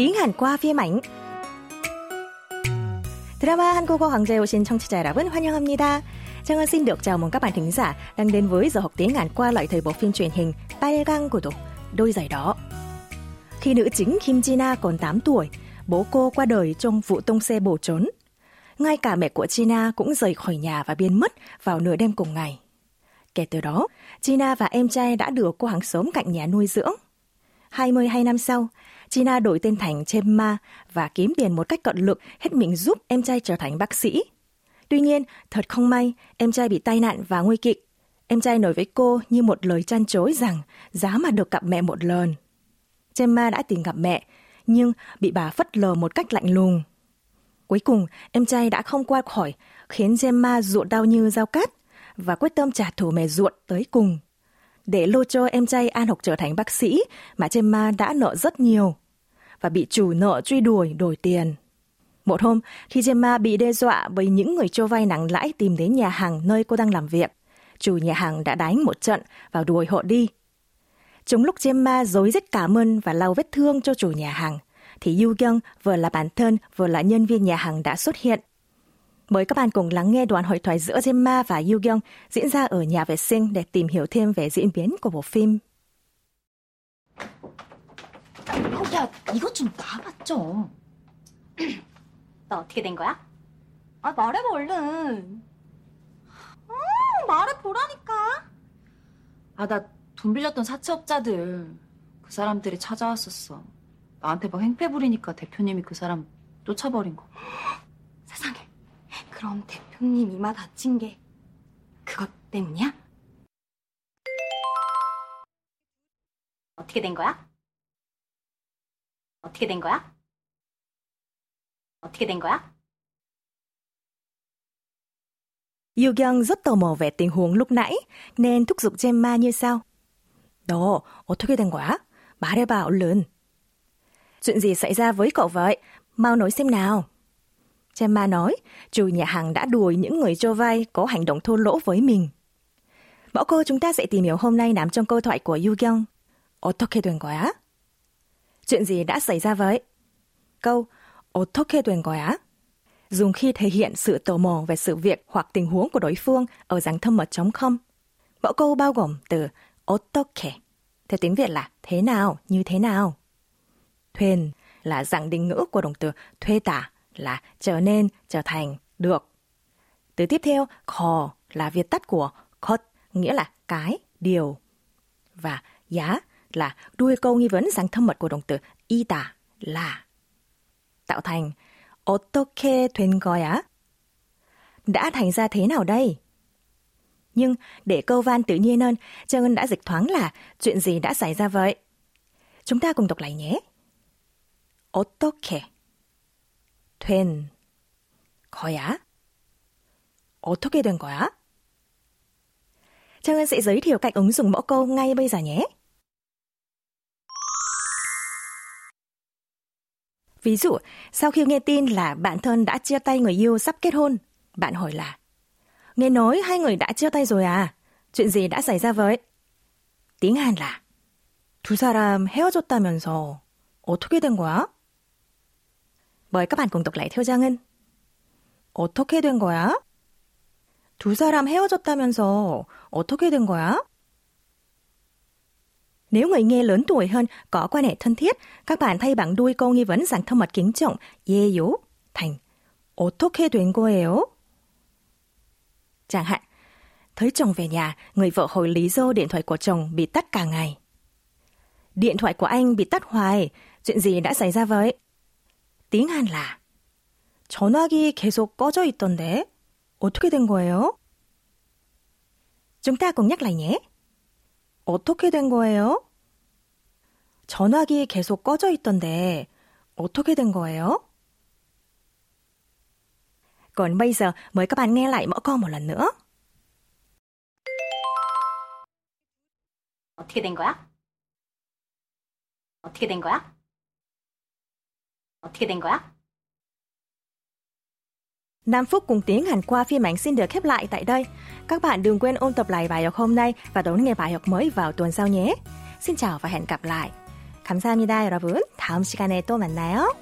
tiếng Hàn qua phim ảnh. 드라마 한국어 강좌에 오신 청취자 여러분 환영합니다. Trang xin được chào mừng các bạn thính giả đang đến với giờ học tiếng Hàn qua lại thời bộ phim truyền hình 빨강 구두, đôi giày đỏ. Khi nữ chính Kim Jina còn 8 tuổi, bố cô qua đời trong vụ tông xe bổ trốn. Ngay cả mẹ của Jina cũng rời khỏi nhà và biến mất vào nửa đêm cùng ngày. Kể từ đó, Gina và em trai đã được cô hàng xóm cạnh nhà nuôi dưỡng. 22 năm sau, Gina đổi tên thành Chemma và kiếm tiền một cách cận lực hết mình giúp em trai trở thành bác sĩ. Tuy nhiên, thật không may, em trai bị tai nạn và nguy kịch. Em trai nói với cô như một lời chăn chối rằng giá mà được gặp mẹ một lần. Gemma đã tìm gặp mẹ, nhưng bị bà phất lờ một cách lạnh lùng. Cuối cùng, em trai đã không qua khỏi, khiến Gemma ruột đau như dao cát và quyết tâm trả thù mẹ ruột tới cùng. Để lô cho em trai An Học trở thành bác sĩ mà Gemma đã nợ rất nhiều và bị chủ nợ truy đuổi đổi tiền. Một hôm, khi Gemma bị đe dọa bởi những người cho vay nặng lãi tìm đến nhà hàng nơi cô đang làm việc, chủ nhà hàng đã đánh một trận và đuổi họ đi. Trong lúc Gemma dối rất cảm ơn và lau vết thương cho chủ nhà hàng, thì Yu Kyung vừa là bản thân vừa là nhân viên nhà hàng đã xuất hiện. Mời các bạn cùng lắng nghe đoạn hội thoại giữa Gemma và Yu Kyung diễn ra ở nhà vệ sinh để tìm hiểu thêm về diễn biến của bộ phim. 어, 야, 이것 좀 좀. 나 어떻게 된 거야? 아, 말해봐 얼른. 어, 말해보라니까. 아, 나 돈 빌렸던 사채업자들 그 사람들이 찾아왔었어. 나한테 막 행패 부리니까 대표님이 그 사람 쫓아버린 거. 세상에. 그럼 대표님 이마 다친 게 그것 때문이야? 어떻게 된 거야? 어떻게 된 거야? 어떻게 된 거야? Yu Kyung rất tò mò về tình huống lúc nãy, nên thúc giục Gemma như sau. 너 어떻게 된 거야? 말해봐 얼른. Chuyện gì xảy ra với cậu vậy? Mau nói xem nào. Gemma nói, chủ nhà hàng đã đuổi những người cho vay có hành động thô lỗ với mình. Mẫu câu chúng ta sẽ tìm hiểu hôm nay nằm trong câu thoại của Yu Kyung. 어떻게 된 거야? Chuyện gì đã xảy ra vậy? Câu 어떻게 된 거야? Dùng khi thể hiện sự tò mò về sự việc hoặc tình huống của đối phương ở dạng thâm mật trống không. Mẫu câu bao gồm từ 어떻게, theo tiếng Việt là thế nào, như thế nào. Thuyền là dạng định ngữ của động từ thuê tả là trở nên, trở thành, được. Từ tiếp theo, kho là viết tắt của kot, nghĩa là cái, điều. Và giá là đuôi câu nghi vấn dạng thâm mật của động từ 이다 là. Tạo thành 어떻게 된 거야? Đã thành ra thế nào đây? Nhưng để câu van tự nhiên hơn, Trương Ân đã dịch thoáng là chuyện gì đã xảy ra vậy? Chúng ta cùng đọc lại nhé. 어떻게 된 거야? 어떻게 된 거야? Trang Ân sẽ giới thiệu cách ứng dụng mẫu câu ngay bây giờ nhé. Ví dụ, sau khi nghe tin là bạn thân đã chia tay người yêu sắp kết hôn, bạn hỏi là Nghe nói hai người đã chia tay rồi à? Chuyện gì đã xảy ra vậy? Tiếng Hàn là 두 사람 헤어졌다면서 어떻게 된 거야? Mời các bạn cùng đọc lại theo Giang Ngân. 어떻게 된 거야? 두 사람 헤어졌다면서 어떻게 된 거야? Nếu người nghe lớn tuổi hơn có quan hệ thân thiết, các bạn thay bằng đuôi câu nghi vấn dạng thân mật kính trọng 예요 thành 어떻게 된 거예요? Chẳng hạn, thấy chồng về nhà, người vợ hỏi lý do điện thoại của chồng bị tắt cả ngày. Điện thoại của anh bị tắt hoài, chuyện gì đã xảy ra vậy? Là 전화기 계속 꺼져 있던데 어떻게 된 거예요? Nhắc lại nhé. 어떻게 된 거예요? 전화기 계속 꺼져 있던데 어떻게 된 거예요? Còn bây giờ mời các bạn nghe lại mẫu câu một lần nữa. 어떻게 된 거야? 어떻게 된 거야? 어떻게 된 거야? 5 phút cùng tiếng Hàn qua phim ảnh xin được khép lại tại đây. Các bạn đừng quên ôn tập lại bài học hôm nay và đón nghe bài học mới vào tuần sau nhé. Xin chào và hẹn gặp lại. 감사합니다, 여러분. 다음 시간에 또 만나요.